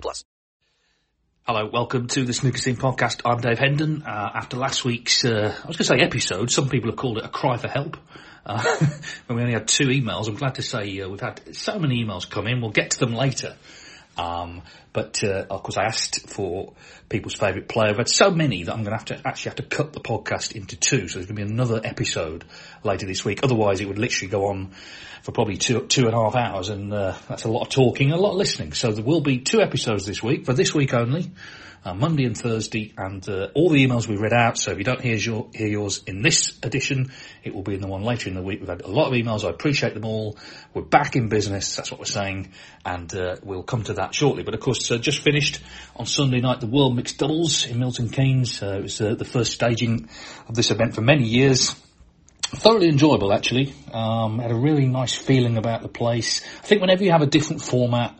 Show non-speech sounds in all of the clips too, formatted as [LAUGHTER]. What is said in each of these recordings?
plus. Hello, welcome to the Snooker Scene podcast. I'm Dave Hendon. Uh, after last week's, uh, I was going to say episode, some people have called it a cry for help. Uh, [LAUGHS] when we only had two emails, I'm glad to say uh, we've had so many emails come in. We'll get to them later. Um, but uh, of course, I asked for people's favourite player. I've had so many that I'm going to have to actually have to cut the podcast into two. So there's going to be another episode later this week. Otherwise, it would literally go on for probably two two and a half hours, and uh, that's a lot of talking, a lot of listening. So there will be two episodes this week for this week only. Uh, Monday and Thursday, and uh, all the emails we read out. So if you don't hear, your, hear yours in this edition, it will be in the one later in the week. We've had a lot of emails. I appreciate them all. We're back in business. That's what we're saying, and uh, we'll come to that shortly. But of course, uh, just finished on Sunday night the World Mixed Doubles in Milton Keynes. Uh, it was uh, the first staging of this event for many years thoroughly enjoyable actually. Um, had a really nice feeling about the place. I think whenever you have a different format,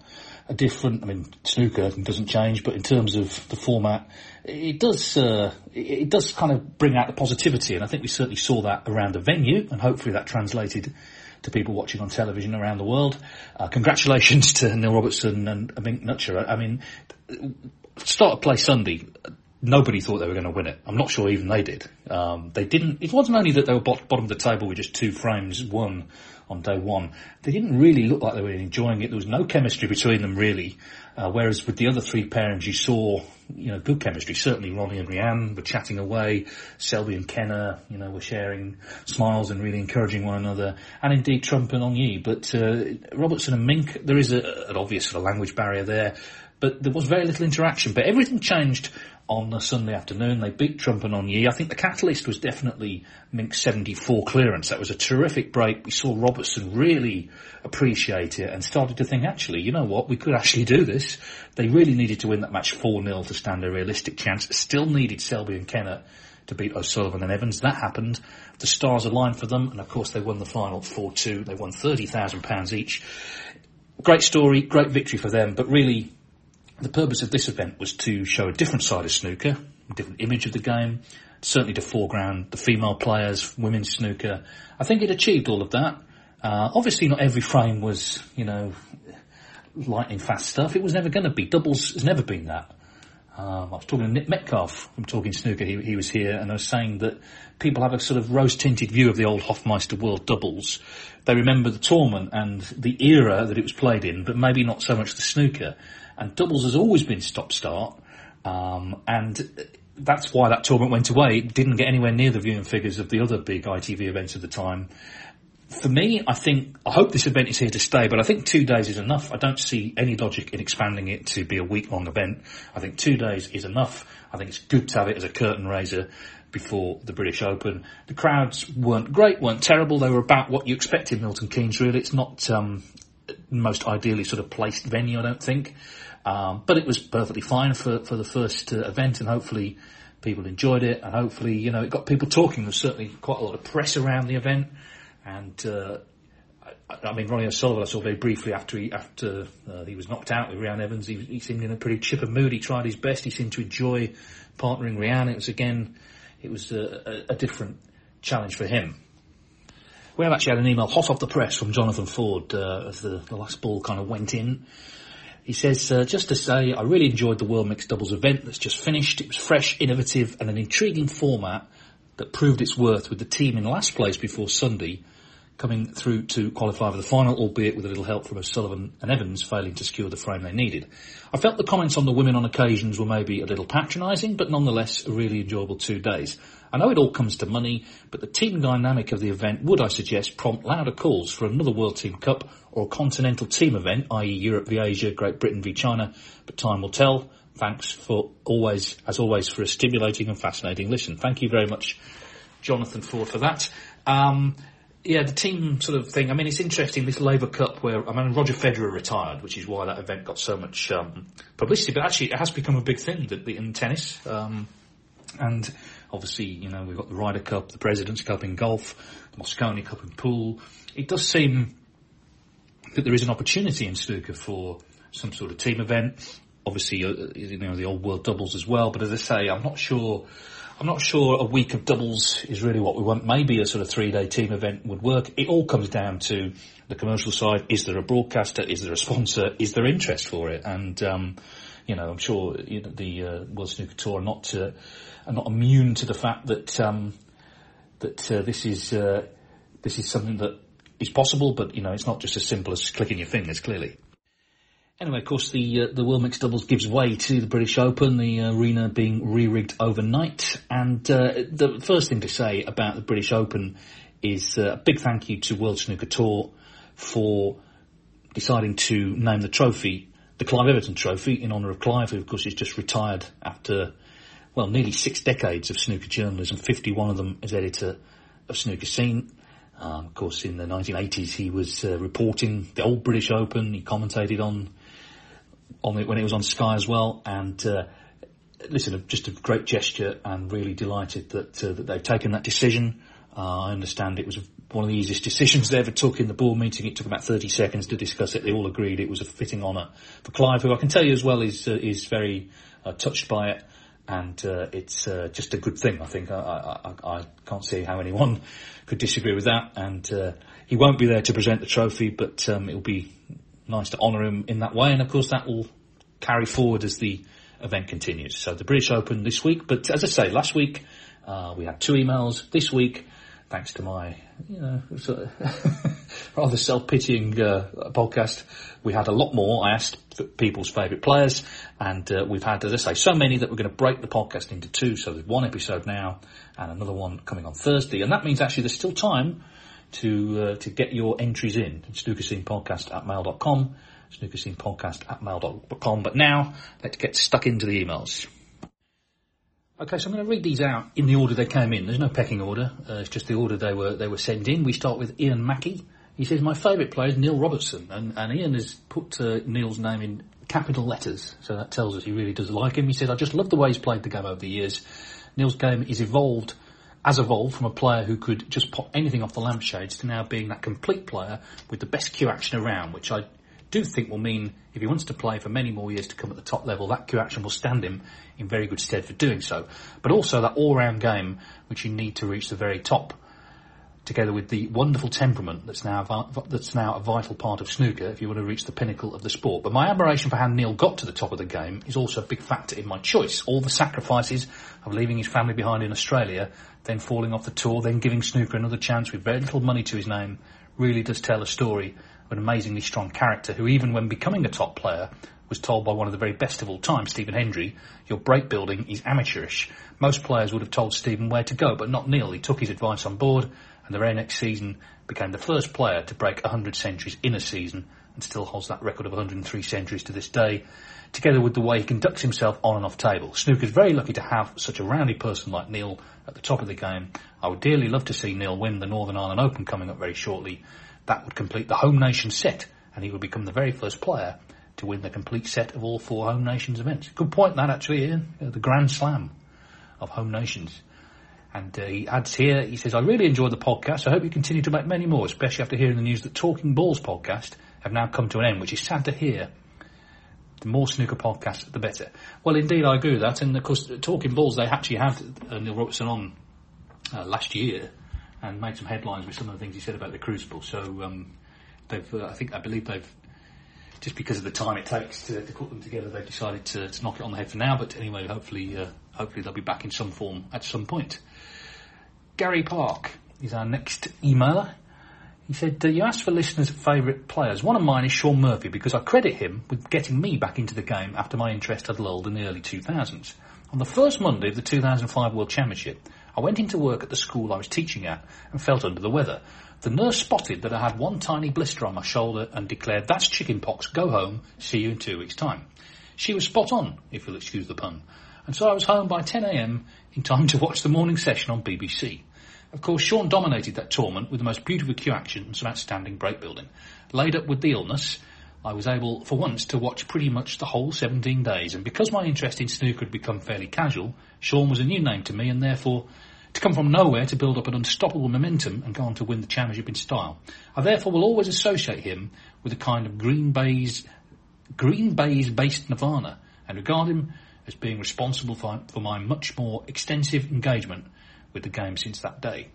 a different, I mean, snooker doesn't change, but in terms of the format, it does, uh, it does kind of bring out the positivity, and I think we certainly saw that around the venue, and hopefully that translated to people watching on television around the world. Uh, congratulations [LAUGHS] to Neil Robertson and Mink Nutcharut. I mean, start of play Sunday, nobody thought they were going to win it. I'm not sure even they did. Um, they didn't. It wasn't only that they were bottom of the table with just two frames won on day one. They didn't really look like they were enjoying it. There was no chemistry between them really. Uh, whereas with the other three pairings, you saw you know good chemistry. Certainly Ronnie and Reanne were chatting away. Selby and Kenna, you know, were sharing smiles and really encouraging one another. And indeed Trump and On Yee. But uh, Robertson and Mink, there is a, an obvious sort of language barrier there. But there was very little interaction. But everything changed on the Sunday afternoon. They beat Trump and On Yee. I think the catalyst was definitely Mink's 74 clearance. That was a terrific break. We saw Robertson really appreciate it and started to think, actually, you know what, we could actually do this. They really needed to win that match 4-0 to stand a realistic chance. Still needed Selby and Kenna to beat O'Sullivan and Evans. That happened. The stars aligned for them, and of course they won the final 4-2. They won £30,000 each. Great story, great victory for them, but really the purpose of this event was to show a different side of snooker, a different image of the game, certainly to foreground the female players, women's snooker. I think it achieved all of that. Uh, obviously not every frame was, you know, lightning fast stuff. It was never going to be. Doubles has never been that. Um, I was talking to Nick Metcalfe from Talking Snooker. He, he, was here, and I was saying that people have a sort of rose-tinted view of the old Hofmeister World Doubles. They remember the tournament and the era that it was played in, but maybe not so much the snooker. And doubles has always been stop-start, um, and that's why that tournament went away. It didn't get anywhere near the viewing figures of the other big ITV events of the time. For me, I think, I hope this event is here to stay, but I think two days is enough. I don't see any logic in expanding it to be a week-long event. I think two days is enough. I think it's good to have it as a curtain raiser before the British Open. The crowds weren't great, weren't terrible. They were about what you expect in Milton Keynes, really. It's not um, most ideally sort of placed venue, I don't think. Um, but it was perfectly fine for, for the first uh, event and hopefully people enjoyed it and hopefully, you know, it got people talking. There was certainly quite a lot of press around the event and, uh, I mean, Ronnie O'Sullivan, I saw very briefly after he after uh, he was knocked out with Reanne Evans. He, he seemed in a pretty chipper mood. He tried his best. He seemed to enjoy partnering Reanne. It was again, it was a, a, a different challenge for him. We have actually had an email hot off the press from Jonathan Ford uh, as the, the last ball kind of went in. He says, uh, just to say, I really enjoyed the World Mixed Doubles event that's just finished. It was fresh, innovative, and an intriguing format that proved its worth with the team in last place before Sunday coming through to qualify for the final, albeit with a little help from O'Sullivan and Evans failing to secure the frame they needed. I felt the comments on the women on occasions were maybe a little patronising, but nonetheless a really enjoyable two days. I know it all comes to money, but the team dynamic of the event would, I suggest, prompt louder calls for another World Team Cup or a continental team event, i.e. Europe v Asia, Great Britain v China, but time will tell. Thanks for always, as always, for a stimulating and fascinating listen. Thank you very much, Jonathan Ford, for that. Um, yeah, the team sort of thing. I mean, it's interesting this Laver Cup where I mean Roger Federer retired, which is why that event got so much um, publicity. But actually, it has become a big thing that in tennis, um, and obviously, you know, we've got the Ryder Cup, the Presidents Cup in golf, the Mosconi Cup in pool. It does seem that there is an opportunity in snooker for some sort of team event. Obviously, uh, you know, the old world doubles as well. But as I say, I'm not sure I'm not sure a week of doubles is really what we want. Maybe a sort of three day team event would work. It all comes down to the commercial side. Is there a broadcaster? Is there a sponsor? Is there interest for it? And, um, you know, I'm sure you know, the uh, World Snooker Tour are not uh, are not immune to the fact that um, that uh, this is uh, this is something that is possible, but you know, it's not just as simple as clicking your fingers. Clearly. Anyway, of course, the uh, the World Mixed Doubles gives way to the British Open, the arena being re-rigged overnight. And uh, the first thing to say about the British Open is uh, a big thank you to World Snooker Tour for deciding to name the trophy the Clive Everton Trophy in honour of Clive, who of course is just retired after well nearly six decades of snooker journalism, 51 of them as editor of Snooker Scene. Um, of course, in the 1980s, he was uh, reporting the old British Open. He commentated on on when it was on Sky as well. And uh, listen, just a great gesture, and really delighted that uh, that they've taken that decision. Uh, I understand it was one of the easiest decisions they ever took in the board meeting. It took about 30 seconds to discuss it. They all agreed it was a fitting honour for Clive, who I can tell you as well is uh, is very uh, touched by it. And uh, it's just a good thing, I think. I, I, I, can't see how anyone could disagree with that. And he won't be there to present the trophy, but um, it'll be nice to honour him in that way. And of course, that will carry forward as the event continues. So the British Open this week, but as I say, last week uh, we had two emails. This week, thanks to my you know sort of [LAUGHS] rather self-pitying uh, podcast, we had a lot more. I asked people's favourite players, and uh, we've had, as I say, so many that we're going to break the podcast into two. So there's one episode now, and another one coming on Thursday, and that means actually there's still time to uh, to get your entries in. Podcast at mail.com, Podcast at mail.com. But now, let's get stuck into the emails. Okay, so I'm going to read these out in the order they came in. There's no pecking order. Uh, it's just the order they were they were sent in. We start with Ian Mackey. He says my favourite player is Neil Robertson, and, and Ian has put uh, Neil's name in capital letters, so that tells us he really does like him. He says I just love the way he's played the game over the years. Neil's game is evolved has evolved from a player who could just pop anything off the lampshades to now being that complete player with the best cue action around, which I do think will mean if he wants to play for many more years to come at the top level, that cue action will stand him in very good stead for doing so. But also that all-round game, which you need to reach the very top together with the wonderful temperament that's now that's now a vital part of snooker if you want to reach the pinnacle of the sport. But my admiration for how Neil got to the top of the game is also a big factor in my choice. All the sacrifices of leaving his family behind in Australia, then falling off the tour, then giving snooker another chance with very little money to his name, really does tell a story of an amazingly strong character who even when becoming a top player was told by one of the very best of all time, Stephen Hendry, your break building is amateurish. Most players would have told Stephen where to go, but not Neil. He took his advice on board and the very next season became the first player to break 100 centuries in a season and still holds that record of 103 centuries to this day, together with the way he conducts himself on and off table. Snooker's very lucky to have such a roundy person like Neil at the top of the game. I would dearly love to see Neil win the Northern Ireland Open coming up very shortly. That would complete the home nation set and he would become the very first player to win the complete set of all four home nations events. Good point that actually, Ian. The Grand Slam of home nations. And uh, he adds here, he says, I really enjoyed the podcast. I hope you continue to make many more, especially after hearing the news that Talking Balls podcast have now come to an end, which is sad to hear. The more snooker podcasts, the better. Well, indeed, I agree with that. And of course, Talking Balls, they actually had uh, Neil Robertson on uh, last year and made some headlines with some of the things he said about the Crucible. So um, they've, uh, I think, I believe they've just because of the time it takes to, to put them together, they've decided to, to, knock it on the head for now. But anyway, hopefully, uh, hopefully they'll be back in some form at some point. Gary Park is our next emailer. He said, uh, you asked for listeners' favourite players. One of mine is Shaun Murphy because I credit him with getting me back into the game after my interest had lulled in the early 2000s. On the first Monday of the 2005 World Championship, I went into work at the school I was teaching at and felt under the weather. The nurse spotted that I had one tiny blister on my shoulder and declared, that's chickenpox, go home, see you in two weeks' time. She was spot on, if you'll excuse the pun. And so I was home by 10am in time to watch the morning session on BBC. Of course, Shaun dominated that tournament with the most beautiful cue action and some outstanding break building. Laid up with the illness, I was able, for once, to watch pretty much the whole 17 days. And because my interest in snooker had become fairly casual, Shaun was a new name to me and therefore to come from nowhere to build up an unstoppable momentum and go on to win the championship in style. I therefore will always associate him with a kind of green baize, green baize based nirvana and regard him as being responsible for, for my much more extensive engagement with the game since that day.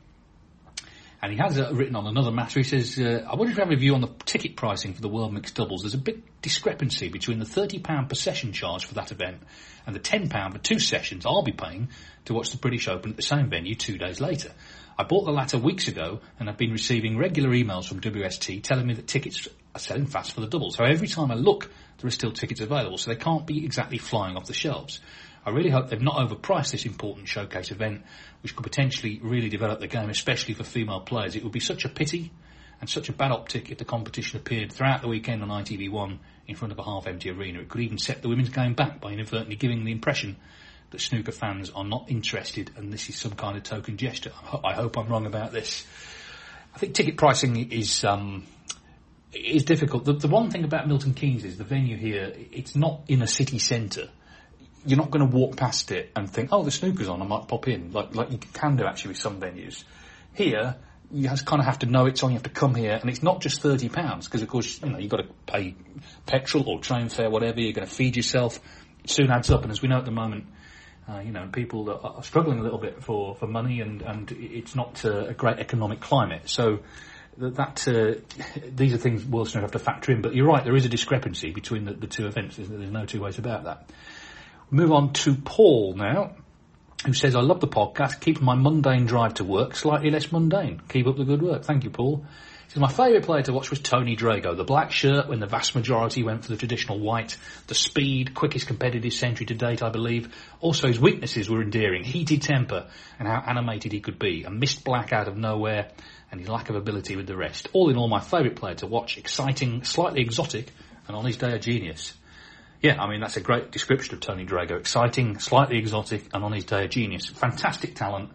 And he has uh, written on another matter, he says, uh, I wonder if you have a view on the ticket pricing for the World Mixed Doubles. There's a big discrepancy between the £30 per session charge for that event and the £10 for two sessions I'll be paying to watch the British Open at the same venue two days later. I bought the latter weeks ago and I've been receiving regular emails from WST telling me that tickets are selling fast for the doubles. So every time I look, there are still tickets available, so they can't be exactly flying off the shelves. I really hope they've not overpriced this important showcase event, which could potentially really develop the game, especially for female players. It would be such a pity and such a bad optic if the competition appeared throughout the weekend on ITV1 in front of a half-empty arena. It could even set the women's game back by inadvertently giving the impression that snooker fans are not interested and this is some kind of token gesture. I hope I'm wrong about this. I think ticket pricing is um, is difficult. The, the one thing about Milton Keynes is the venue here. It's not in a city centre you're not going to walk past it and think, oh, the snooker's on, I might pop in, like like you can do actually with some venues. Here, you just kind of have to know it's on. You have to come here, and it's not just thirty pounds because, of course, you know you've got to pay petrol or train fare, whatever. You're going to feed yourself. It soon adds up, and as we know at the moment, uh, you know, people are struggling a little bit for, for money, and and it's not uh, a great economic climate. So that, uh, these are things Snooker have to factor in. But you're right, there is a discrepancy between the, the two events. There's no two ways about that. Move on to Paul now, who says, I love the podcast, keeping my mundane drive to work slightly less mundane. Keep up the good work. Thank you, Paul. He says, my favourite player to watch was Tony Drago. The black shirt when the vast majority went for the traditional white. The speed, quickest competitive century to date, I believe. Also his weaknesses were endearing. Heated temper and how animated he could be. A missed black out of nowhere and his lack of ability with the rest. All in all, my favourite player to watch. Exciting, slightly exotic and on his day a genius. Yeah, I mean, that's a great description of Tony Drago. Exciting, slightly exotic, and on his day a genius. Fantastic talent.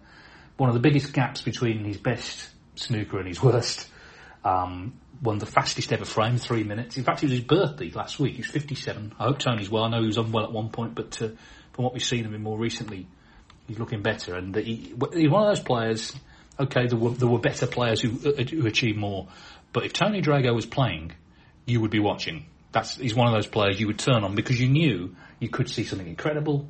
One of the biggest gaps between his best snooker and his worst. Um, one of the fastest ever frames, three minutes. In fact, it was his birthday last week. He's 57. I hope Tony's well. I know he was unwell at one point, but uh, from what we've seen of him more recently, he's looking better. And he, he's one of those players. Okay, there were, there were better players who, who achieved more, but if Tony Drago was playing, you would be watching that's he's one of those players you would turn on because you knew you could see something incredible,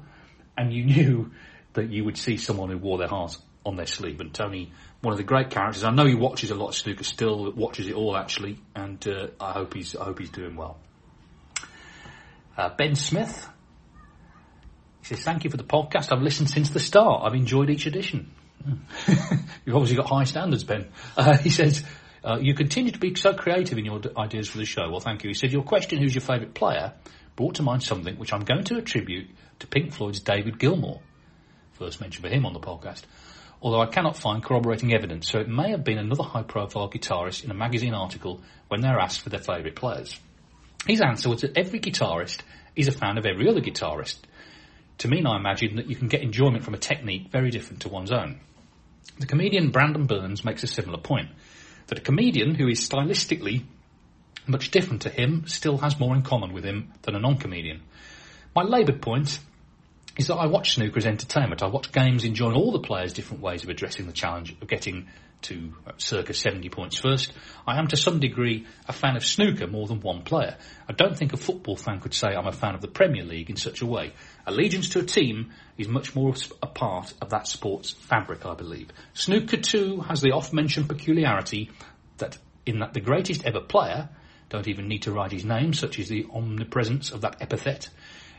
and you knew that you would see someone who wore their heart on their sleeve. And Tony, one of the great characters. I know he watches a lot of snooker still, watches it all actually, and uh, I hope he's I hope he's doing well. Uh, ben Smith. He says, thank you for the podcast. I've listened since the start. I've enjoyed each edition. [LAUGHS] You've obviously got high standards, Ben. Uh, he says, uh, you continue to be so creative in your d- ideas for the show. Well, thank you. He said, Your question, who's your favourite player, brought to mind something which I'm going to attribute to Pink Floyd's David Gilmour. First mention for him on the podcast. Although I cannot find corroborating evidence, so it may have been another high profile guitarist in a magazine article when they're asked for their favourite players. His answer was that every guitarist is a fan of every other guitarist. To me, I imagine that you can get enjoyment from a technique very different to one's own. The comedian Brendon Burns makes a similar point that a comedian who is stylistically much different to him still has more in common with him than a non-comedian. My laboured point is that I watch snooker as entertainment. I watch games enjoying all the players' different ways of addressing the challenge of getting to uh, circa 70 points first. I am to some degree a fan of snooker more than one player. I don't think a football fan could say I'm a fan of the Premier League in such a way. Allegiance to a team is much more a part of that sport's fabric, I believe. Snooker too has the oft-mentioned peculiarity that in that the greatest ever player, don't even need to write his name, such is the omnipresence of that epithet,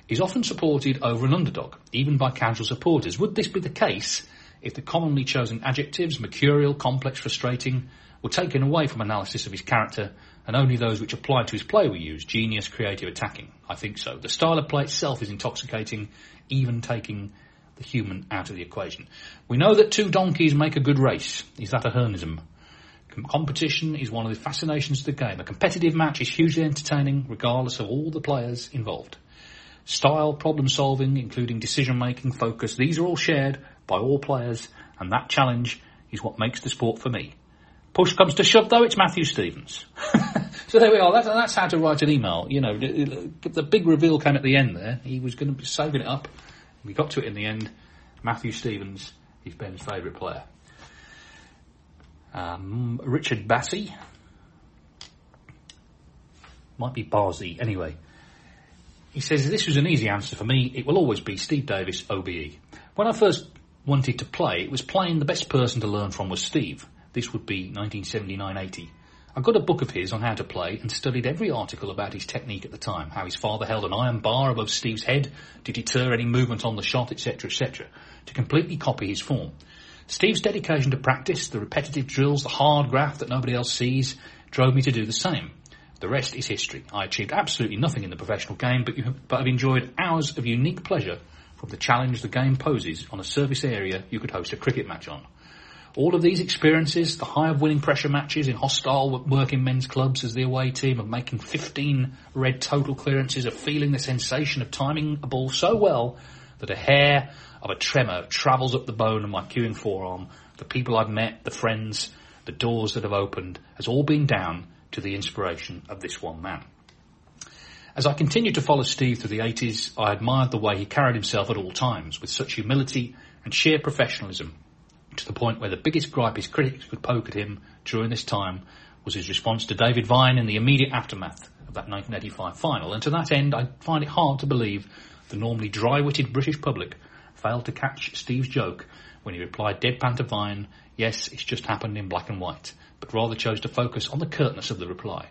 is often supported over an underdog, even by casual supporters. Would this be the case if the commonly chosen adjectives, mercurial, complex, frustrating, were taken away from analysis of his character and only those which applied to his play were used, genius, creative, attacking? I think so. The style of play itself is intoxicating, even taking the human out of the equation. We know that two donkeys make a good race. Is that a Hearnism? Competition is one of the fascinations of the game. A competitive match is hugely entertaining, regardless of all the players involved. Style, problem solving, including decision making, focus, these are all shared by all players, and that challenge is what makes the sport for me. Push comes to shove though, it's Matthew Stevens. [LAUGHS] so there we are, that's, that's how to write an email. You know, the, big reveal came at the end there. He was going to be saving it up. We got to it in the end. Matthew Stevens is Ben's favourite player. Um, Richard Bassey. Might be Barzy. Anyway. He says, this was an easy answer for me. It will always be Steve Davis, OBE. When I first wanted to play, it was playing the best person to learn from was Steve. This would be 1979-80. I got a book of his on how to play and studied every article about his technique at the time, how his father held an iron bar above Steve's head to deter any movement on the shot, etc., etc., to completely copy his form. Steve's dedication to practice, the repetitive drills, the hard graft that nobody else sees, drove me to do the same. The rest is history. I achieved absolutely nothing in the professional game, but, have, but I've enjoyed hours of unique pleasure from the challenge the game poses on a service area you could host a cricket match on. All of these experiences, the high of winning pressure matches in hostile working men's clubs as the away team, of making 15 red total clearances, of feeling the sensation of timing a ball so well that a hair of a tremor travels up the bone of my cueing forearm. The people I've met, the friends, the doors that have opened, has all been down to the inspiration of this one man. As I continued to follow Steve through the 80s, I admired the way he carried himself at all times, with such humility and sheer professionalism, to the point where the biggest gripe his critics could poke at him during this time was his response to David Vine in the immediate aftermath of that 1985 final. And to that end, I find it hard to believe the normally dry-witted British public failed to catch Steve's joke when he replied deadpan to Vine, yes, it's just happened in black and white, but rather chose to focus on the curtness of the reply.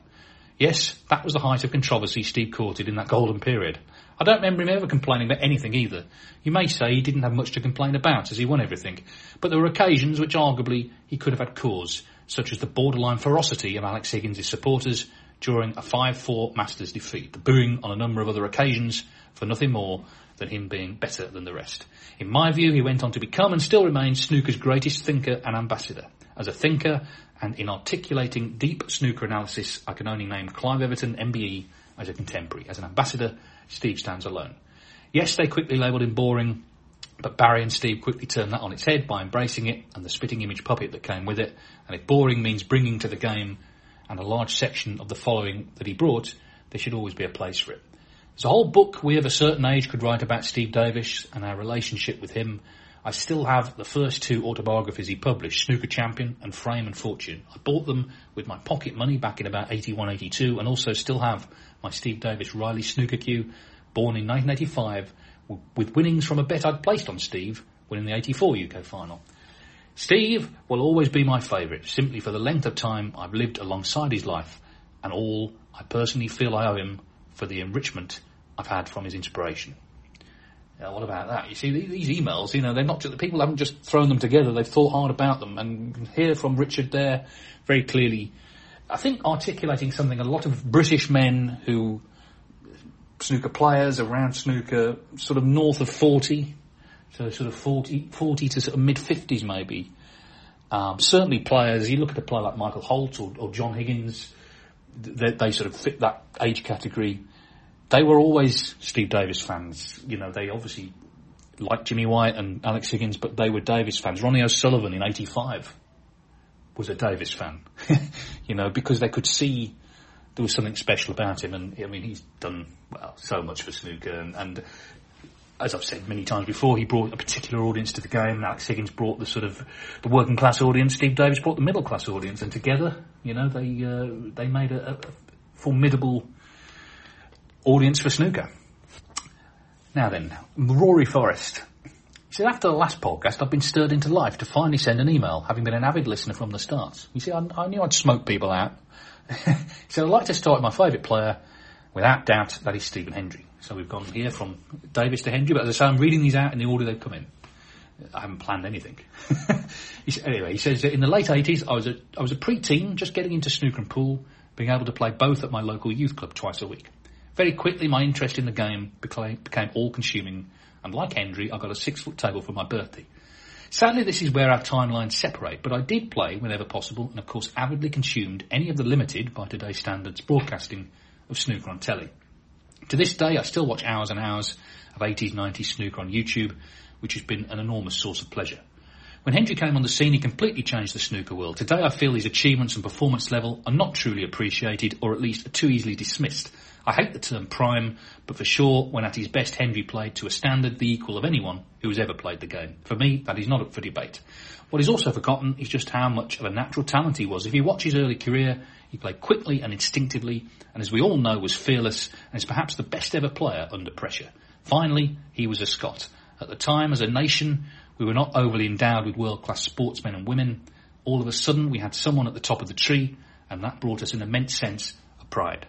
Yes, that was the height of controversy Steve courted in that golden period. I don't remember him ever complaining about anything either. You may say he didn't have much to complain about as he won everything, but there were occasions which arguably he could have had cause, such as the borderline ferocity of Alex Higgins' supporters during a 5-4 Masters defeat, the booing on a number of other occasions for nothing more than him being better than the rest. In my view, he went on to become and still remains snooker's greatest thinker and ambassador. As a thinker and in articulating deep snooker analysis, I can only name Clive Everton, MBE, as a contemporary. As an ambassador, Steve stands alone. Yes, they quickly labelled him boring, but Barry and Steve quickly turned that on its head by embracing it and the spitting image puppet that came with it. And if boring means bringing to the game and a large section of the following that he brought, there should always be a place for it. There's a whole book we of a certain age could write about Steve Davis and our relationship with him. I still have the first two autobiographies he published, Snooker Champion and Frame and Fortune. I bought them with my pocket money back in about 81, 82 and also still have my Steve Davis Riley Snooker Cue, born in 1985 with winnings from a bet I'd placed on Steve winning the 84 UK final. Steve will always be my favourite, simply for the length of time I've lived alongside his life and all I personally feel I owe him for the enrichment I've had from his inspiration. What about that? You see, these emails, you know, they're not just, the people haven't just thrown them together, they've thought hard about them. And hear from Richard there very clearly, I think articulating something a lot of British men who, snooker players around snooker, sort of north of 40, so sort of 40, 40 to sort of mid 50s maybe. Um, certainly players, you look at a player like Michael Holt or, or John Higgins, they, they sort of fit that age category. They were always Steve Davis fans. You know, they obviously liked Jimmy White and Alex Higgins, but they were Davis fans. Ronnie O'Sullivan in 85 was a Davis fan. [LAUGHS] you know, because they could see there was something special about him and, I mean, he's done, well, so much for snooker and, and as I've said many times before, he brought a particular audience to the game. Alex Higgins brought the sort of the working class audience. Steve Davis brought the middle class audience, and together, you know, they uh, they made a, a formidable audience for snooker. Now then, Rory Forrest. He after the last podcast, I've been stirred into life to finally send an email, having been an avid listener from the start. You see, I, I knew I'd smoke people out. [LAUGHS] so I'd like to start with my favourite player, without doubt, that is Stephen Hendry. So we've gone here from Davis to Hendry, but as I say, I'm reading these out in the order they've come in. I haven't planned anything. [LAUGHS] anyway, he says that in the late 80s, I was a, I was a pre-teen, just getting into snooker and pool, being able to play both at my local youth club twice a week. Very quickly, my interest in the game became, became all-consuming, and like Hendry, I got a six-foot table for my birthday. Sadly, this is where our timelines separate, but I did play whenever possible, and of course avidly consumed any of the limited, by today's standards, broadcasting of snooker on telly. To this day, I still watch hours and hours of 80s, 90s snooker on YouTube, which has been an enormous source of pleasure. When Hendry came on the scene, he completely changed the snooker world. Today, I feel his achievements and performance level are not truly appreciated, or at least are too easily dismissed. I hate the term prime, but for sure, when at his best, Hendry played to a standard the equal of anyone who has ever played the game. For me, that is not up for debate. What is also forgotten is just how much of a natural talent he was. If you watch his early career, he played quickly and instinctively, and as we all know, was fearless and is perhaps the best ever player under pressure. Finally, he was a Scot. At the time, as a nation, we were not overly endowed with world-class sportsmen and women. All of a sudden, we had someone at the top of the tree, and that brought us an immense sense of pride.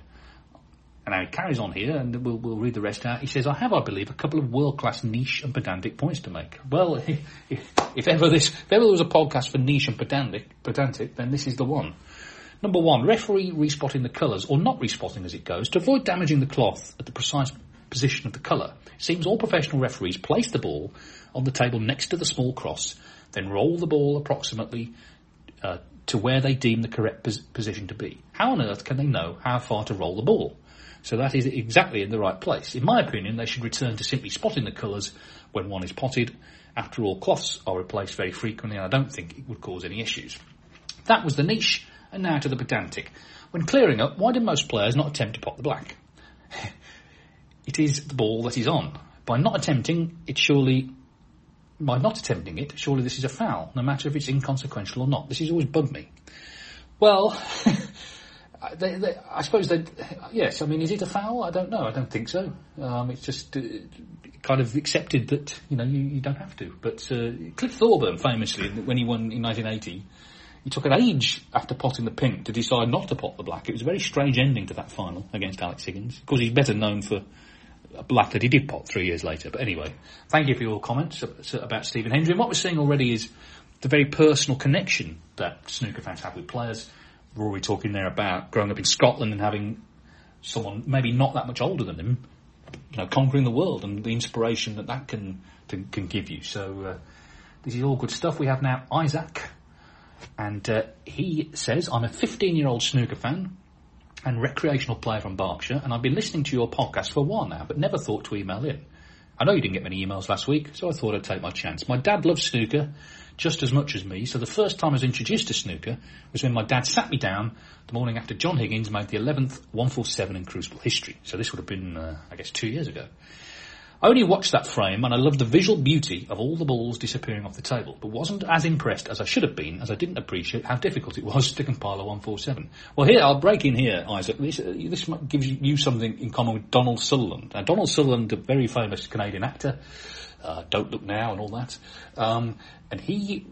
And now he carries on here, and we'll, we'll read the rest out. He says, I have, I believe, a couple of world-class niche and pedantic points to make. Well, [LAUGHS] if, if ever this, if ever there was a podcast for niche and pedantic, pedantic, then this is the one. Number one, referee respotting the colours, or not respotting as it goes, to avoid damaging the cloth at the precise position of the colour. It seems all professional referees place the ball on the table next to the small cross, then roll the ball approximately uh, to where they deem the correct pos- position to be. How on earth can they know how far to roll the ball? So that is exactly in the right place. In my opinion, they should return to simply spotting the colours when one is potted. After all, cloths are replaced very frequently, and I don't think it would cause any issues. That was the niche, and now to the pedantic. When clearing up, why do most players not attempt to pot the black? [LAUGHS] it is the ball that is on. By not attempting, it surely by not attempting it, surely this is a foul, no matter if it's inconsequential or not. This has always bugged me. Well, [LAUGHS] they, they, I suppose they, yes, I mean, is it a foul? I don't know. I don't think so. Um, it's just uh, kind of accepted that, you know, you, you don't have to. But uh, Cliff Thorburn, famously, when he won in 1980, he took an age after potting the pink to decide not to pot the black. It was a very strange ending to that final against Alex Higgins. Of course, he's better known for a black that he did pot three years later. But anyway, thank you for your comments about Stephen Hendry. And what we're seeing already is the very personal connection that snooker fans have with players. Already talking there about growing up in Scotland and having someone maybe not that much older than him, you know, conquering the world and the inspiration that that can can, can give you. So uh, this is all good stuff. We have now Isaac, and uh, he says, "I'm a 15 year old snooker fan." and recreational player from Berkshire, and I've been listening to your podcast for a while now, but never thought to email in. I know you didn't get many emails last week, so I thought I'd take my chance. My dad loves snooker just as much as me, so the first time I was introduced to snooker was when my dad sat me down the morning after John Higgins made the 11th 147 in Crucible history. So this would have been, uh, I guess, two years ago. I only watched that frame and I loved the visual beauty of all the balls disappearing off the table, but wasn't as impressed as I should have been as I didn't appreciate how difficult it was to compile a 147. Well here, I'll break in here, Isaac. This, uh, this gives you something in common with Donald Sutherland. Now Donald Sutherland, a very famous Canadian actor, uh, Don't Look Now and all that. Um, and he,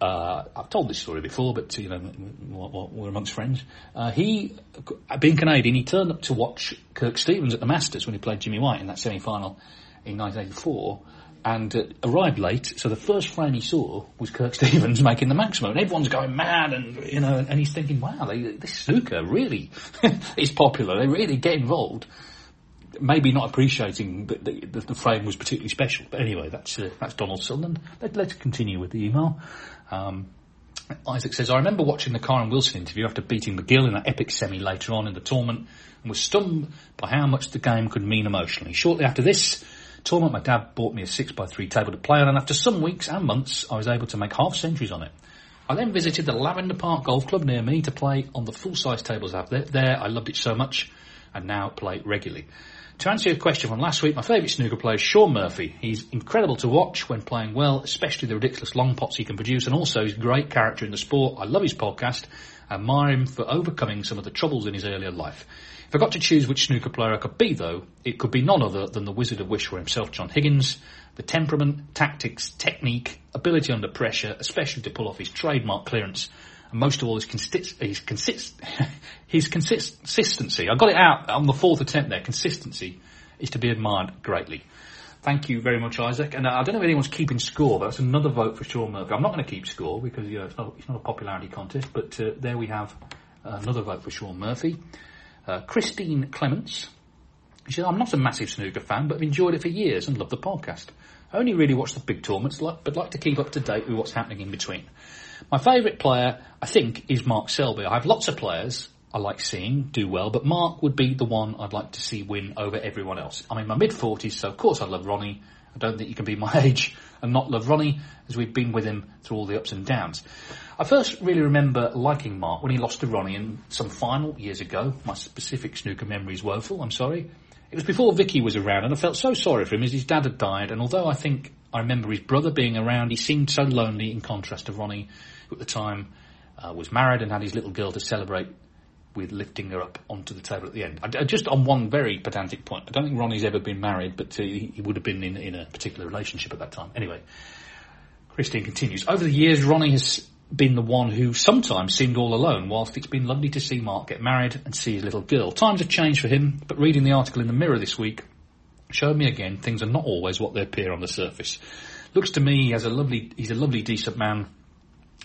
uh, I've told this story before, but you know, we're amongst friends. Uh, he, being Canadian, he turned up to watch Kirk Stevens at the Masters when he played Jimmy White in that semi-final in 1984 and uh, arrived late. So the first frame he saw was Kirk [LAUGHS] Stevens making the maximum, and everyone's going mad, and you know, and he's thinking, "Wow, they, this snooker really [LAUGHS] is popular. They really get involved." Maybe not appreciating that the, the, the, frame was particularly special, but anyway, that's uh, that's Donald Sutherland. Let, us continue with the email. Um, Isaac says, I remember watching the Kyren Wilson interview after beating McGill in that epic semi later on in the tournament and was stunned by how much the game could mean emotionally. Shortly after this, tournament, my dad bought me a 6x3 table to play on, and after some weeks and months, I was able to make half centuries on it. I then visited the Lavender Park Golf Club near me to play on the full-size tables out there. There, I loved it so much, and now play regularly. To answer your question from last week, my favourite snooker player is Shaun Murphy. He's incredible to watch when playing well, especially the ridiculous long pots he can produce, and also he's a great character in the sport. I love his podcast. I admire him for overcoming some of the troubles in his earlier life. If I got to choose which snooker player I could be, though, it could be none other than the Wizard of Wishaw himself, John Higgins. The temperament, tactics, technique, ability under pressure, especially to pull off his trademark clearance, and most of all his, consist- his, consist- [LAUGHS] his consistency. I got it out on the fourth attempt there. Consistency is to be admired greatly. Thank you very much, Isaac. And uh, I don't know if anyone's keeping score, but that's another vote for Shaun Murphy. I'm not going to keep score because you know, it's, not, it's not a popularity contest, but uh, there we have another vote for Shaun Murphy. Uh, Christine Clements. She said, I'm not a massive snooker fan, but I've enjoyed it for years and love the podcast. I only really watch the big tournaments, but like to keep up to date with what's happening in between. My favourite player, I think, is Mark Selby. I have lots of players I like seeing do well, but Mark would be the one I'd like to see win over everyone else. I'm in my mid 40s, so of course I love Ronnie. I don't think you can be my [LAUGHS] age and not love Ronnie, as we've been with him through all the ups and downs. I first really remember liking Mark when he lost to Ronnie in some final years ago. My specific snooker memory is woeful, I'm sorry. It was before Vikki was around, and I felt so sorry for him as his dad had died, and although I think I remember his brother being around, he seemed so lonely in contrast to Ronnie, who at the time uh, was married and had his little girl to celebrate with lifting her up onto the table at the end. I, just on one very pedantic point, I don't think Ronnie's ever been married, but uh, he, he, would have been in, in a particular relationship at that time. Anyway, Christine continues. Over the years, Ronnie has been the one who sometimes seemed all alone, whilst it's been lovely to see Mark get married and see his little girl. Times have changed for him, but reading the article in the Mirror this week showed me again things are not always what they appear on the surface. Looks to me he has a lovely, he's a lovely, decent man.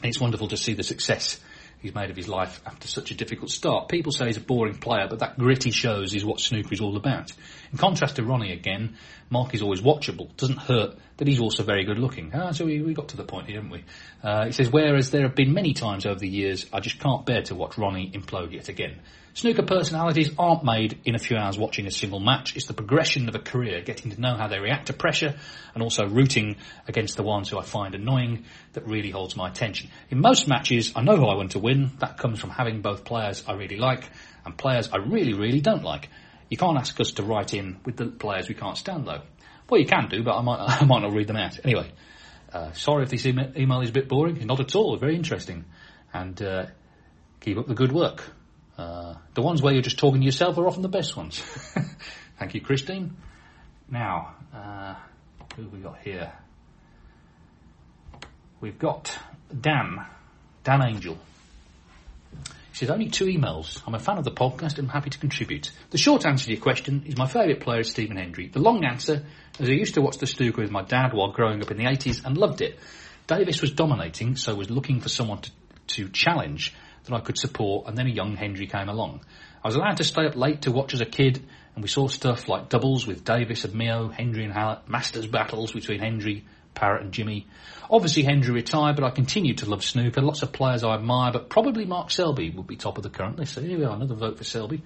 It's wonderful to see the success he's made of his life after such a difficult start. People say he's a boring player, but that grit he shows is what snooker is all about. In contrast to Ronnie again, Mark is always watchable. Doesn't hurt that he's also very good looking. Ah, so we, we got to the point here, haven't we? Uh, he says, whereas there have been many times over the years, I just can't bear to watch Ronnie implode yet again. Snooker personalities aren't made in a few hours watching a single match. It's the progression of a career, getting to know how they react to pressure and also rooting against the ones who I find annoying that really holds my attention. In most matches, I know who I want to win. That comes from having both players I really like and players I really, really don't like. You can't ask us to write in with the players we can't stand though. Well, you can do, but I might, [LAUGHS] I might not read them out. Anyway, uh, sorry if this email, is a bit boring. Not at all. Very interesting. And uh, keep up the good work. Uh, the ones where you're just talking to yourself are often the best ones. [LAUGHS] Thank you, Christine. Now, uh, who have we got here? We've got Dan, Dan Angel. He says, only two emails. I'm a fan of the podcast and I'm happy to contribute. The short answer to your question is my favourite player is Stephen Hendry. The long answer is I used to watch the snooker with my dad while growing up in the 80s and loved it. Davis was dominating, so was looking for someone to, to challenge that I could support, and then a young Hendry came along. I was allowed to stay up late to watch as a kid, and we saw stuff like doubles with Davis and Meo, Hendry and Hallett, Masters battles between Hendry, Parrott and Jimmy. Obviously Hendry retired, but I continued to love snooker. Lots of players I admire, but probably Mark Selby would be top of the current list. So here we are, another vote for Selby.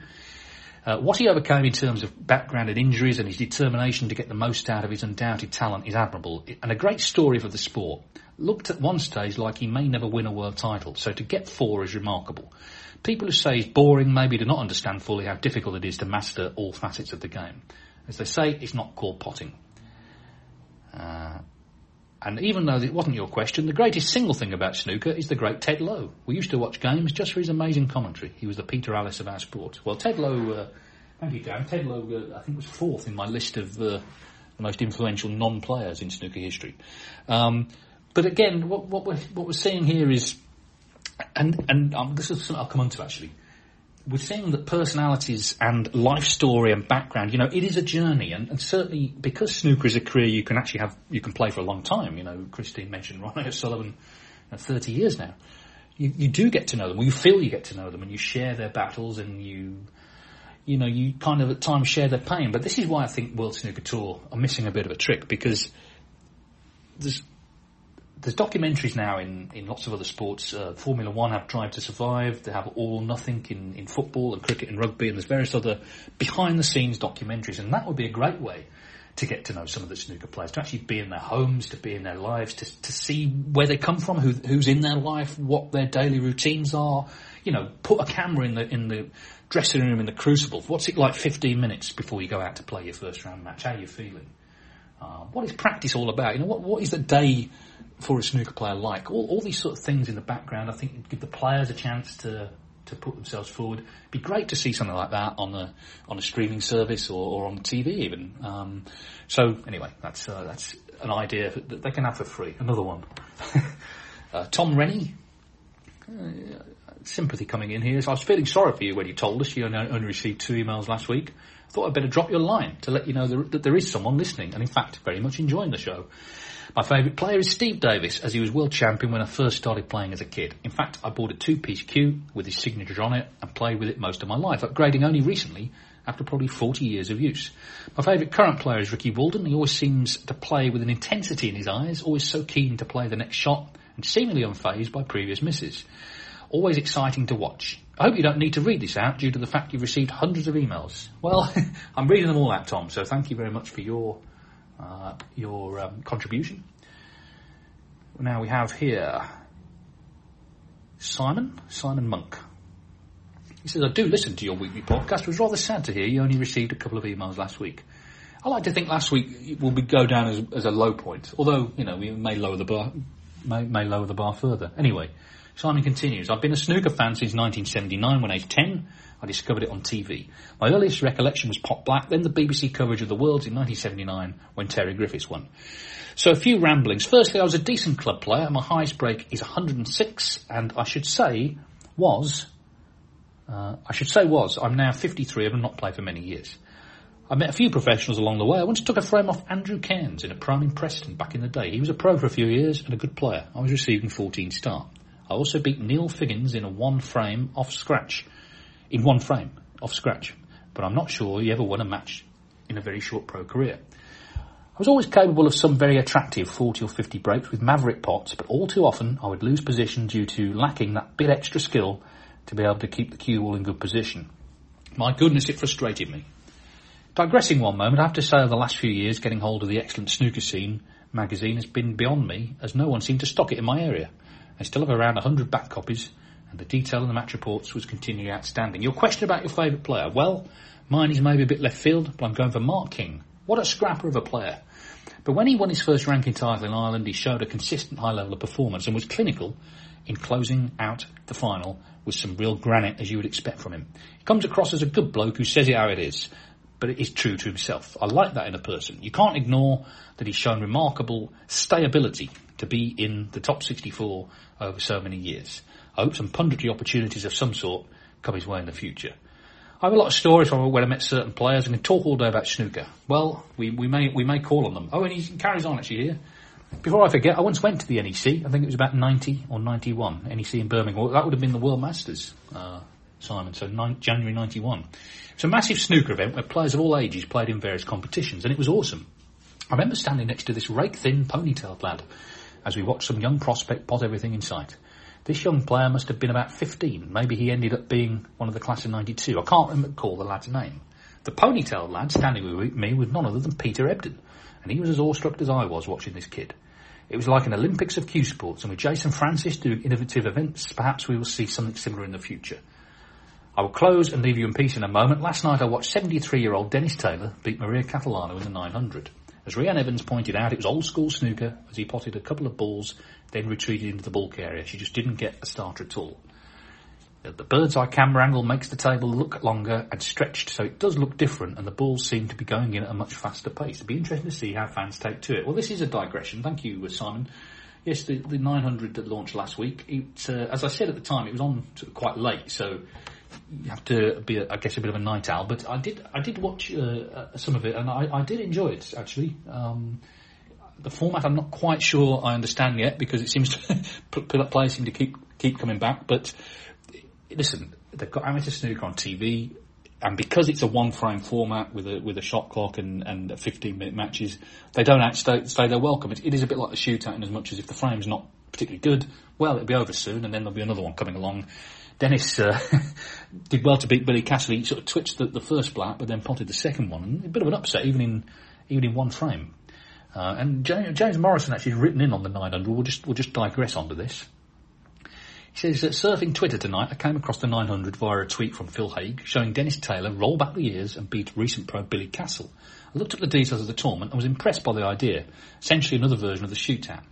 Uh, what he overcame in terms of background and injuries and his determination to get the most out of his undoubted talent is admirable and a great story for the sport. Looked at one stage like he may never win a world title, so to get four is remarkable. People who say he's boring maybe do not understand fully how difficult it is to master all facets of the game. As they say, it's not called potting. Uh, and even though it wasn't your question, the greatest single thing about snooker is the great Ted Lowe. We used to watch games just for his amazing commentary. He was the Peter Alliss of our sport. Well, Ted Lowe, uh, thank you, Dan. Ted Lowe, uh, I think, was fourth in my list of uh, the most influential non-players in snooker history. Um, but again, what, what, we're, what we're seeing here is, and, and um, this is something I'll come on to actually, we're seeing that personalities and life story and background, you know, it is a journey, and, and, certainly because snooker is a career, you can actually have, you can play for a long time. You know, Christine mentioned Ronnie O'Sullivan, you know, 30 years now. You, you do get to know them, or you feel you get to know them, and you share their battles, and you, you know, you kind of at times share their pain. But this is why I think World Snooker Tour are missing a bit of a trick because there's there's documentaries now in, in lots of other sports. Uh, Formula One have Drive to Survive. They have All Nothing in, in football and cricket and rugby, and there's various other behind the scenes documentaries. And that would be a great way to get to know some of the snooker players, to actually be in their homes, to be in their lives, to, to see where they come from, who, who's in their life, what their daily routines are. you know, put a camera in the in the dressing room in the Crucible. What's it like 15 minutes before you go out to play your first round match? How are you feeling? Uh, what is practice all about? You know, what what is the day for a snooker player like? All, all these sort of things in the background, I think, give the players a chance to to put themselves forward. It'd be great to see something like that on a on a streaming service or, or on TV even. Um, so anyway, that's uh, that's an idea that they can have for free. Another one. [LAUGHS] uh, Tom Rennie. Uh, sympathy coming in here. So I was feeling sorry for you when you told us you only, received two emails last week. I thought I'd better drop your line to let you know that there is someone listening and in fact very much enjoying the show. My favourite player is Steve Davis, as he was world champion when I first started playing as a kid. In fact, I bought a two-piece cue with his signature on it and played with it most of my life, upgrading only recently after probably 40 years of use. My favourite current player is Ricky Walden. He always seems to play with an intensity in his eyes, always so keen to play the next shot and seemingly unfazed by previous misses. Always exciting to watch. I hope you don't need to read this out due to the fact you've received hundreds of emails. Well, [LAUGHS] I'm reading them all out, Tom, so thank you very much for your uh, your um, contribution. Now we have here Simon, Simon Monk. He says, I do listen to your weekly podcast. It was rather sad to hear you only received a couple of emails last week. I like to think last week will be go down as, as a low point, although, you know, we may lower the bar, may, may lower the bar further. Anyway, Simon continues, I've been a snooker fan since 1979 when aged 10. I discovered it on TV. My earliest recollection was Pot Black, then the BBC coverage of the Worlds in 1979 when Terry Griffiths won. So a few ramblings. Firstly, I was a decent club player. My highest break is 106, and I should say was, uh, I should say was, I'm now 53 and have not played for many years. I met a few professionals along the way. I once took a frame off Andrew Cairns in a pro-am in Preston back in the day. He was a pro for a few years and a good player. I was receiving 14 star. I also beat Neil Figgins in a one frame off scratch in one frame, off scratch. But I'm not sure he ever won a match in a very short pro career. I was always capable of some very attractive 40 or 50 breaks with maverick pots, but all too often I would lose position due to lacking that bit extra skill to be able to keep the cue ball in good position. My goodness, it frustrated me. Digressing one moment, I have to say over the last few years getting hold of the excellent snooker scene magazine has been beyond me as no one seemed to stock it in my area. I still have around 100 back copies and the detail in the match reports was continually outstanding. Your question about your favourite player? Well, mine is maybe a bit left field, but I'm going for Mark King. What a scrapper of a player. But when he won his first ranking title in Ireland, he showed a consistent high level of performance and was clinical in closing out the final with some real granite as you would expect from him. He comes across as a good bloke who says it how it is, but it is true to himself. I like that in a person. You can't ignore that he's shown remarkable stayability to be in the top 64 over so many years. I hope some punditry opportunities of some sort come his way in the future. I have a lot of stories from when I met certain players and can talk all day about snooker. Well, we, we may we may call on them. Oh, and he carries on actually here. Before I forget, I once went to the NEC. I think it was about 90 or 91. NEC in Birmingham. That would have been the World Masters, uh, Simon. So nine, January 91. It's a massive snooker event where players of all ages played in various competitions, and it was awesome. I remember standing next to this rake-thin ponytailed lad as we watched some young prospect pot everything in sight. This young player must have been about 15. Maybe he ended up being one of the class of 92. I can't recall the lad's name. The ponytailed lad standing with me was none other than Peter Ebdon, and he was as awestruck as I was watching this kid. It was like an Olympics of cue sports, and with Jason Francis doing innovative events, perhaps we will see something similar in the future. I will close and leave you in peace in a moment. Last night I watched 73-year-old Dennis Taylor beat Maria Catalano in the 900. As Reanne Evans pointed out, it was old school snooker as he potted a couple of balls then retreated into the baulk area. She just didn't get a starter at all. The bird's eye camera angle makes the table look longer and stretched, so it does look different, and the balls seem to be going in at a much faster pace. It'd be interesting to see how fans take to it. Well, this is a digression. Thank you, Simon. Yes, the, the 900 that launched last week. It, uh, as I said at the time, it was on quite late, so you have to be, I guess, a bit of a night owl. But I did, I did watch uh, uh some of it, and I, I did enjoy it actually. Um, the format I'm not quite sure I understand yet because it seems [LAUGHS] to players seem to keep keep coming back. But listen, they've got amateur snooker on TV, and because it's a one frame format with a with a shot clock and and 15 minute matches, they don't actually stay their welcome. It, it is a bit like a shootout in as much as if the frame's not particularly good, well it'll be over soon, and then there'll be another one coming along. Dennis uh, [LAUGHS] did well to beat Billy Castle. He sort of twitched the, the first black, but then potted the second one, and a bit of an upset even in even in one frame. Uh, and James, James, Morrison actually has written in on the 900. We'll just we'll just digress onto this. He says, that surfing Twitter tonight, I came across the 900 via a tweet from Phil Haigh showing Dennis Taylor roll back the years and beat recent pro Billy Castle. I looked at the details of the tournament and was impressed by the idea. Essentially another version of the shootout.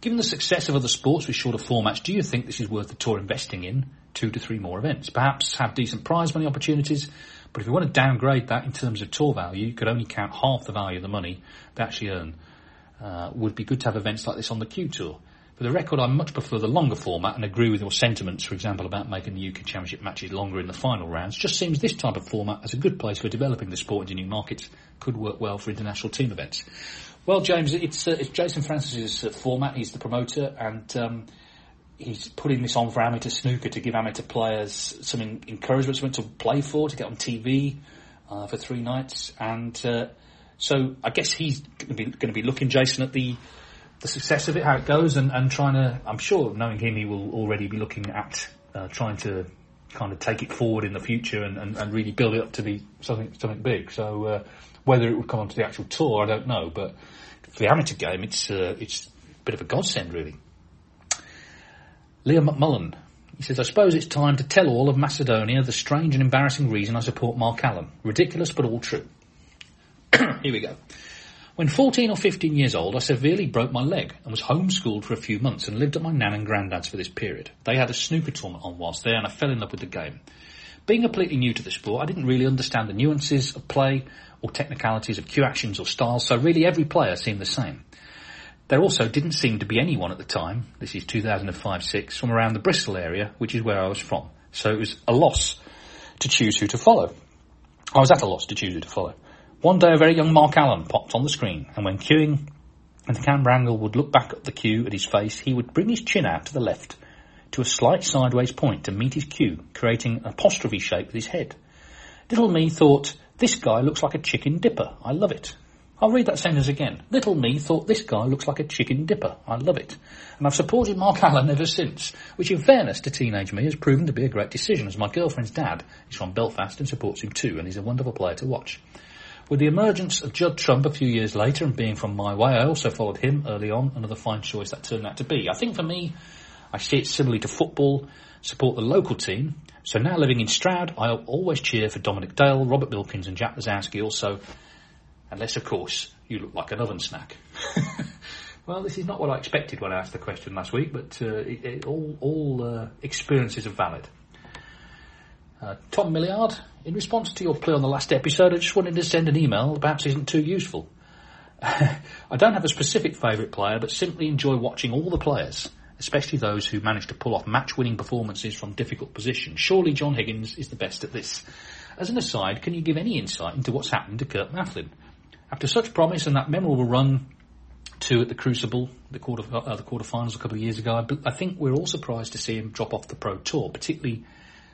Given the success of other sports with shorter formats, do you think this is worth the tour investing in two to three more events? Perhaps have decent prize money opportunities, but if you want to downgrade that in terms of tour value, you could only count half the value of the money they actually earn. Uh, would be good to have events like this on the Q Tour. For the record, I much prefer the longer format and agree with your sentiments, for example, about making the UK Championship matches longer in the final rounds. Just seems this type of format as a good place for developing the sport into new markets could work well for international team events. Well, James, it's, uh, it's Jason Francis's uh, format. He's the promoter, and um, he's putting this on for amateur snooker to give amateur players some in- encouragement, something to play for, to get on TV uh, for three nights. And uh, so I guess he's going to be looking, Jason, at the the success of it, how it goes, and, and trying to. I'm sure, knowing him, he will already be looking at uh, trying to kind of take it forward in the future and, and, and really build it up to be something something big. So uh, whether it would come onto the actual tour, I don't know, but for the amateur game, it's uh, it's a bit of a godsend, really. Liam McMullen. He says, I suppose it's time to tell all of Macedonia the strange and embarrassing reason I support Mark Allen. Ridiculous, but all true. [CLEARS THROAT] Here we go. When 14 or 15 years old, I severely broke my leg and was homeschooled for a few months and lived at my nan and granddad's for this period. They had a snooker tournament on whilst there and I fell in love with the game. Being completely new to the sport, I didn't really understand the nuances of play or technicalities of cue actions or styles, so really every player seemed the same. There also didn't seem to be anyone at the time, this is 2005-6, from around the Bristol area, which is where I was from. So it was a loss to choose who to follow. I was at a loss to choose who to follow. One day a very young Mark Allen popped on the screen, and when cueing and the camera angle would look back at the cue at his face, he would bring his chin out to the left to a slight sideways point to meet his cue, creating an apostrophe shape with his head. Little me thought, this guy looks like a chicken dipper. I love it. I'll read that sentence again. Little me thought this guy looks like a chicken dipper. I love it. And I've supported Mark [LAUGHS] Allen ever since, which in fairness to teenage me has proven to be a great decision as my girlfriend's dad is from Belfast and supports him too and he's a wonderful player to watch. With the emergence of Judd Trump a few years later and being from my way, I also followed him early on, another fine choice that turned out to be. I think for me, I see it similarly to football, support the local team. So now living in Stroud, I'll always cheer for Dominic Dale, Robert Wilkins and Jack Lisowski also, unless of course you look like an oven snack. [LAUGHS] well, this is not what I expected when I asked the question last week, but uh, it, it, all, all uh, experiences are valid. Uh, Tom Milliard, in response to your plea on the last episode, I just wanted to send an email that perhaps isn't too useful. [LAUGHS] I don't have a specific favourite player, but simply enjoy watching all the players, especially those who manage to pull off match-winning performances from difficult positions. Surely John Higgins is the best at this. As an aside, can you give any insight into what's happened to Kurt Maflin? After such promise and that memorable run to at the Crucible, the quarter uh, the quarterfinals a couple of years ago, I, I think we're all surprised to see him drop off the pro tour, particularly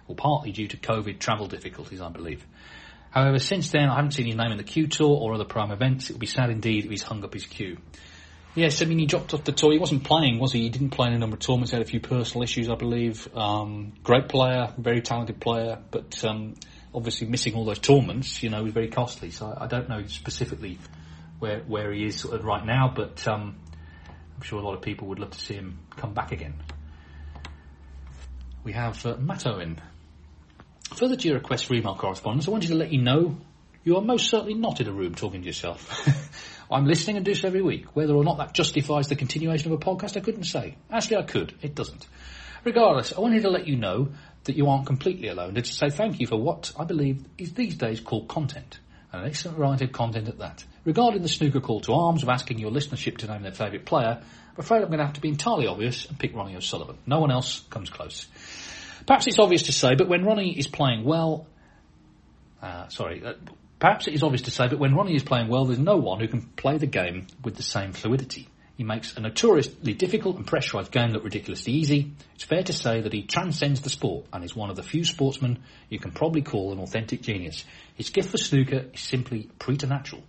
or partly due to COVID travel difficulties, I believe. However, since then, I haven't seen his name in the Q Tour or other pro-am events. It would be sad indeed if he's hung up his cue. Yes, I mean, he dropped off the tour. He wasn't playing, was he? He didn't play in a number of tournaments. He had a few personal issues, I believe. Um, great player, very talented player, but um, obviously missing all those tournaments, you know, was very costly. So I, don't know specifically where where he is right now, but um, I'm sure a lot of people would love to see him come back again. We have uh, Matt Owen. Further to your request for email correspondence, I wanted to let you know you are most certainly not in a room talking to yourself. [LAUGHS] I'm listening and do so every week. Whether or not that justifies the continuation of a podcast, I couldn't say. Actually, I could. It doesn't. Regardless, I wanted to let you know that you aren't completely alone and to say thank you for what I believe is these days called content. And an excellent variety of content at that. Regarding the snooker call to arms of asking your listenership to name their favourite player, I'm afraid I'm going to have to be entirely obvious and pick Ronnie O'Sullivan. No one else comes close. Perhaps it's obvious to say, but when Ronnie is playing well, uh, sorry, uh, perhaps it is obvious to say, but when Ronnie is playing well, there's no one who can play the game with the same fluidity. He makes a notoriously difficult and pressurised game look ridiculously easy. It's fair to say that he transcends the sport and is one of the few sportsmen you can probably call an authentic genius. His gift for snooker is simply preternatural.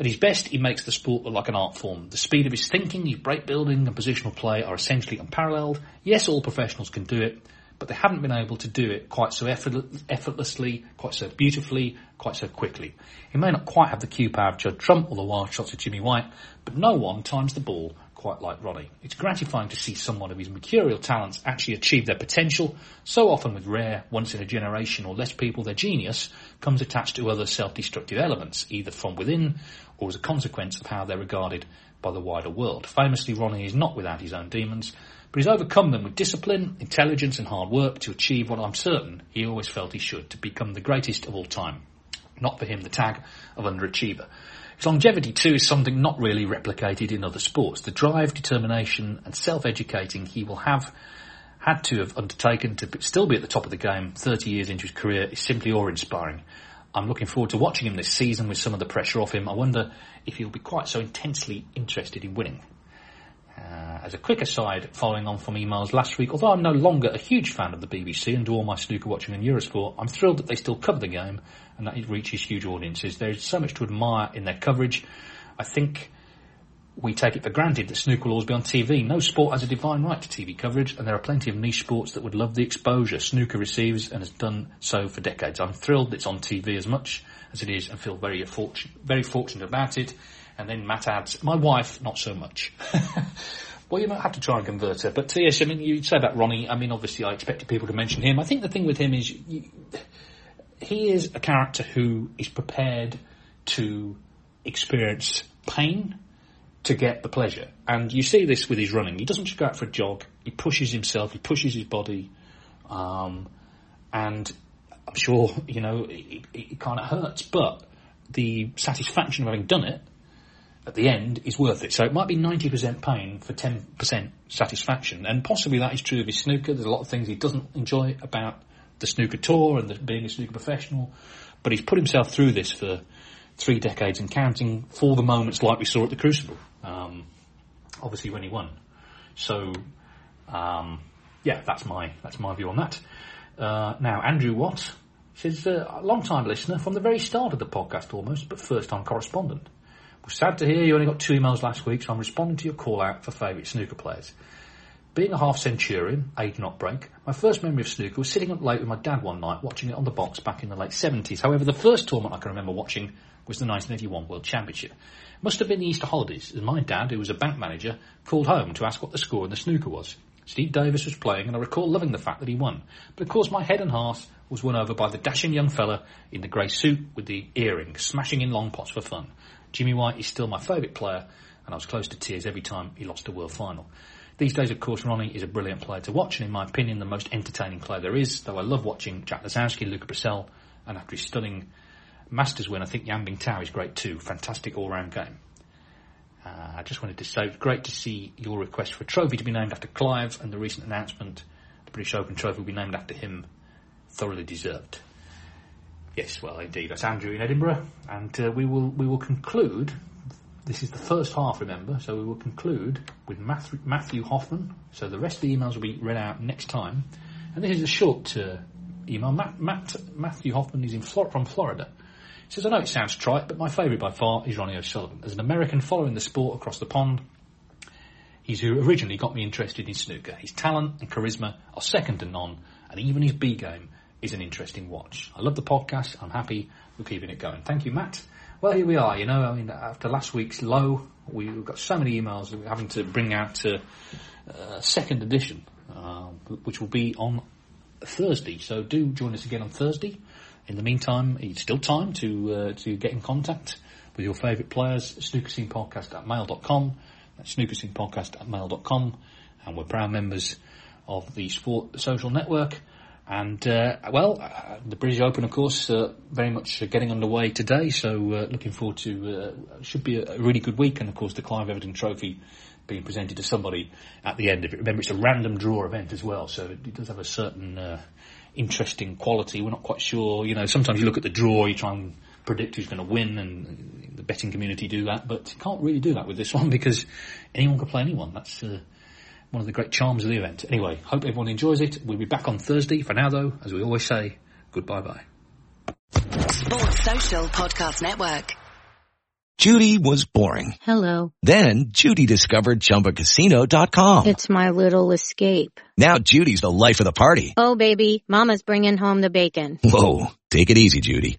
At his best, he makes the sport look like an art form. The speed of his thinking, his break building and positional play are essentially unparalleled. Yes, all professionals can do it, but they haven't been able to do it quite so effortlessly, quite so beautifully, quite so quickly. He may not quite have the cue power of Judd Trump or the wild shots of Jimmy White, but no one times the ball quite like Ronnie. It's gratifying to see someone of his mercurial talents actually achieve their potential. So often with rare, once in a generation or less people, their genius comes attached to other self-destructive elements, either from within or as a consequence of how they're regarded by the wider world. Famously, Ronnie is not without his own demons, but he's overcome them with discipline, intelligence and hard work to achieve what I'm certain he always felt he should, to become the greatest of all time. Not for him the tag of underachiever. His longevity too is something not really replicated in other sports. The drive, determination and self-educating he will have had to have undertaken to still be at the top of the game 30 years into his career is simply awe-inspiring. I'm looking forward to watching him this season with some of the pressure off him. I wonder if he'll be quite so intensely interested in winning. Uh, as a quick aside, following on from emails last week, although I'm no longer a huge fan of the BBC and do all my snooker watching on Eurosport, I'm thrilled that they still cover the game and that it reaches huge audiences. There's so much to admire in their coverage. I think we take it for granted that snooker will always be on TV. No sport has a divine right to TV coverage, and there are plenty of niche sports that would love the exposure snooker receives and has done so for decades. I'm thrilled it's on TV as much as it is and feel very, very fortunate about it. And then Matt adds, my wife, not so much. [LAUGHS] well, you might have to try and convert her. But yes, I mean, you say about Ronnie. I mean, obviously, I expected people to mention him. I think the thing with him is you, he is a character who is prepared to experience pain to get the pleasure. And you see this with his running. He doesn't just go out for a jog. He pushes himself. He pushes his body. Um, and I'm sure, you know, it, it kind of hurts, but the satisfaction of having done it at the end is worth it. So it might be 90% pain for 10% satisfaction. And possibly that is true of his snooker. There's a lot of things he doesn't enjoy about the snooker tour and the, being a snooker professional. But he's put himself through this for three decades and counting for the moments like we saw at the Crucible. Um, obviously when he won. So, um, yeah, that's my, that's my view on that. Uh, now, Andrew Watt says, uh, a long time listener from the very start of the podcast almost, but first time correspondent. Was sad to hear you only got two emails last week, so I'm responding to your call out for favourite snooker players. Being a half centurion, age not break, my first memory of snooker was sitting up late with my dad one night watching it on the box back in the late 70s. However, the first tournament I can remember watching was the 1981 World Championship. It must have been the Easter holidays, as my dad, who was a bank manager, called home to ask what the score in the snooker was. Steve Davis was playing, and I recall loving the fact that he won. But of course, my head and heart was won over by the dashing young fella in the grey suit with the earring, smashing in long pots for fun. Jimmy White is still my favourite player, and I was close to tears every time he lost a world final. These days, of course, Ronnie is a brilliant player to watch, and in my opinion, the most entertaining player there is, though I love watching Jack Lisowski, Luca Brecel, and after his stunning Masters win, I think Yan Bingtao is great too. Fantastic all-round game. Uh, I just wanted to say, great to see your request for a trophy to be named after Clive, and the recent announcement the British Open trophy will be named after him. Thoroughly deserved. Yes, well, indeed. That's Andrew in Edinburgh, and uh, we will we will conclude. This is the first half, remember, so we will conclude with Matthew, Hoffman. So the rest of the emails will be read out next time, and this is a short uh, email. Matt, Matt, Matthew Hoffman is in Flor- from Florida. He says, I know it sounds trite, but my favourite by far is Ronnie O'Sullivan. As an American following the sport across the pond, he's who originally got me interested in snooker. His talent and charisma are second to none, and even his B game is an interesting watch. I love the podcast. I'm happy we're keeping it going. Thank you, Matt. Well, here we are. You know, I mean, after last week's low, we've got so many emails we're having to bring out a uh, second edition, uh, which will be on Thursday. So do join us again on Thursday. In the meantime, it's still time to uh, to get in contact with your favourite players. Snookerscenepodcast at mail.com. That's snookerscenepodcast at mail.com. And we're proud members of the Sport Social Network. And uh, well, uh, the British Open, of course, uh, very much getting underway today. So uh, looking forward to uh, should be a, really good week. And of course, the Clive Everton Trophy being presented to somebody at the end of it. Remember, it's a random draw event as well, so it, does have a certain uh, interesting quality. We're not quite sure. You know, sometimes you look at the draw, you try and predict who's going to win, and the betting community do that, but you can't really do that with this [LAUGHS] one because anyone can play anyone. That's one of the great charms of the event. Anyway, hope everyone enjoys it. We'll be back on Thursday. For now, though, as we always say, goodbye bye. Sports Social Podcast Network. Judy was boring. Hello. Then Judy discovered ChumbaCasino.com. It's my little escape. Now Judy's the life of the party. Oh, baby, Mama's bringing home the bacon. Whoa, take it easy, Judy.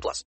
18 plus.